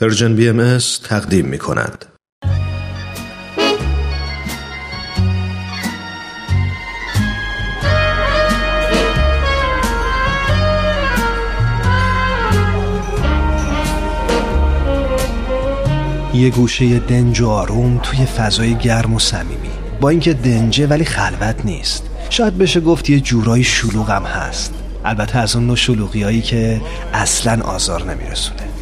پرژن بی تقدیم می کند. یه گوشه دنج و آروم توی فضای گرم و صمیمی. با اینکه دنجه ولی خلوت نیست. شاید بشه گفت یه جورایی شلوغم هست. البته از اون نوع شلوغی که اصلا آزار نمیرسونه.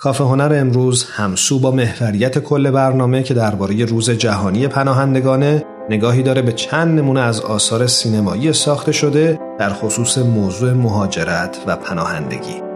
کافه هنر امروز همسو با محوریت کل برنامه که درباره روز جهانی پناهندگانه نگاهی داره به چند نمونه از آثار سینمایی ساخته شده در خصوص موضوع مهاجرت و پناهندگی.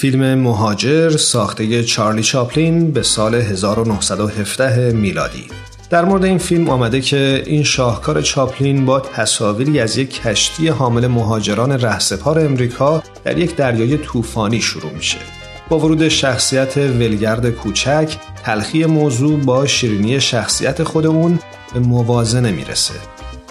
فیلم مهاجر ساخته چارلی چاپلین به سال 1917 میلادی. در مورد این فیلم آمده که این شاهکار چاپلین با تصاویری از یک کشتی حامل مهاجران رهسپار امریکا در یک دریای طوفانی شروع میشه. با ورود شخصیت ولگرد کوچک تلخی موضوع با شیرینی شخصیت خود اون به موازنه می‌رسه.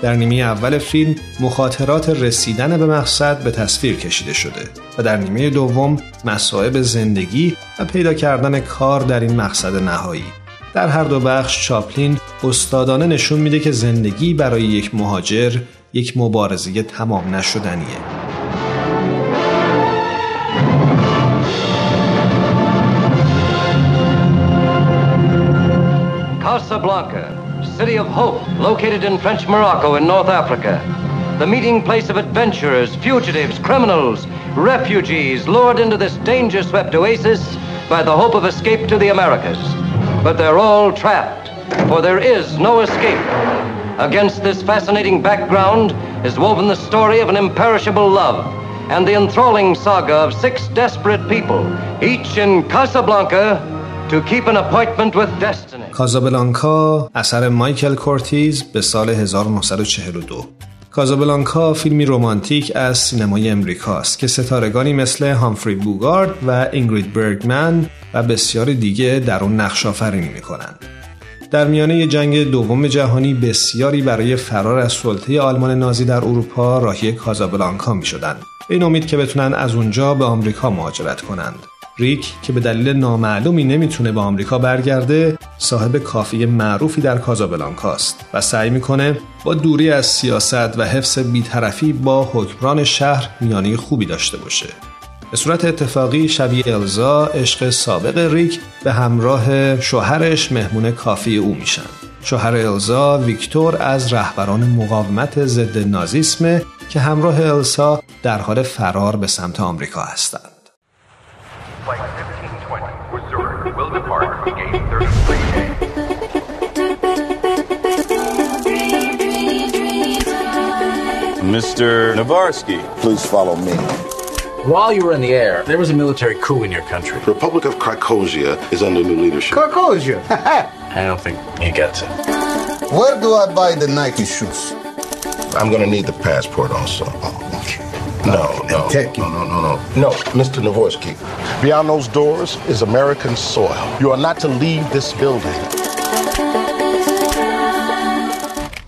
در نیمه اول فیلم مخاطرات رسیدن به مقصد به تصویر کشیده شده و در نیمه دوم مصائب زندگی و پیدا کردن کار در این مقصد نهایی. در هر دو بخش چاپلین استادانه نشون میده که زندگی برای یک مهاجر یک مبارزه تمام نشدنیه. Casablanca city of hope located in French Morocco in North Africa. The meeting place of adventurers, fugitives, criminals, refugees lured into this danger swept oasis by the hope of escape to the Americas. But they're all trapped, for there is no escape. Against this fascinating background is woven the story of an imperishable love and the enthralling saga of six desperate people, each in Casablanca کازابلانکا اثر مایکل کورتیز به سال 1942 کازابلانکا فیلمی رومانتیک از سینمای امریکاست که ستارگانی مثل هامفری بوگارد و اینگرید برگمن و بسیاری دیگه در اون نقش آفرینی می‌کنند. در میانه جنگ دوم جهانی بسیاری برای فرار از سلطه آلمان نازی در اروپا راهی کازابلانکا می شدند. این امید که بتونن از اونجا به آمریکا مهاجرت کنند. ریک که به دلیل نامعلومی نمی‌تونه به آمریکا برگرده صاحب کافی معروفی در کازابلانکاست و سعی می‌کنه با دوری از سیاست و حفظ بیطرفی با حکمران شهر میانه خوبی داشته باشه. به صورت اتفاقی شبیه الزا عشق سابق ریک به همراه شوهرش مهمون کافی او میشن. شوهر الزا ویکتور از رهبران مقاومت ضد نازیسم که همراه السا در حال فرار به سمت آمریکا هستند. Flight 1520 with Zurich will depart from gate 33A. Mr. Navarsky. Please follow me. While you were in the air, there was a military coup in your country. The Republic of Krakosia is under new leadership. Krakosia? I don't think he gets it. Where do I buy the Nike shoes? I'm gonna need the passport also. No, no, no, no, no, no. No, Mr. Navorsky. Beyond those doors is American soil. You are not to leave this building.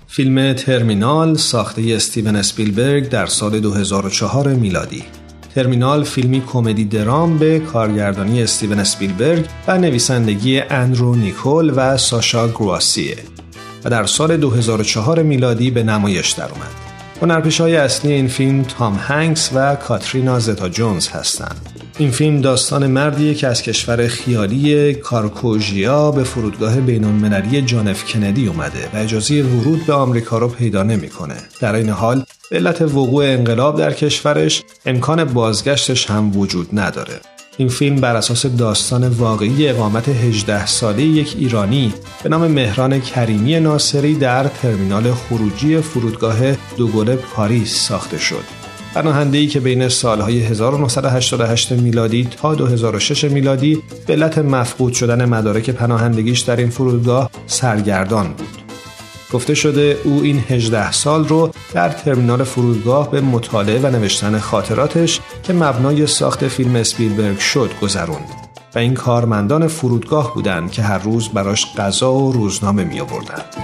فیلم ترمینال ساخته استیون اسپیلبرگ در سال 2004 میلادی ترمینال فیلمی کمدی درام به کارگردانی استیون اسپیلبرگ و نویسندگی اندرو نیکول و ساشا گرواسیه و در سال 2004 میلادی به نمایش درآمد. هنرپیشه های اصلی این فیلم تام هنگس و کاترینا زتا جونز هستند. این فیلم داستان مردیه که از کشور خیالی کارکوژیا به فرودگاه بین المللی جانف کندی اومده و اجازه ورود به آمریکا رو پیدا نمی‌کنه. در این حال علت وقوع انقلاب در کشورش امکان بازگشتش هم وجود نداره. این فیلم بر اساس داستان واقعی اقامت 18 ساله یک ایرانی به نام مهران کریمی ناصری در ترمینال خروجی فرودگاه دوگل پاریس ساخته شد. پناهنده‌ای که بین سالهای 1988 میلادی تا 2006 میلادی به علت مفقود شدن مدارک پناهندگیش در این فرودگاه سرگردان بود. گفته شده او این 18 سال رو در ترمینال فرودگاه به مطالعه و نوشتن خاطراتش که مبنای ساخت فیلم اسپیلبرگ شد گذروند و این کارمندان فرودگاه بودند که هر روز براش غذا و روزنامه می آوردند.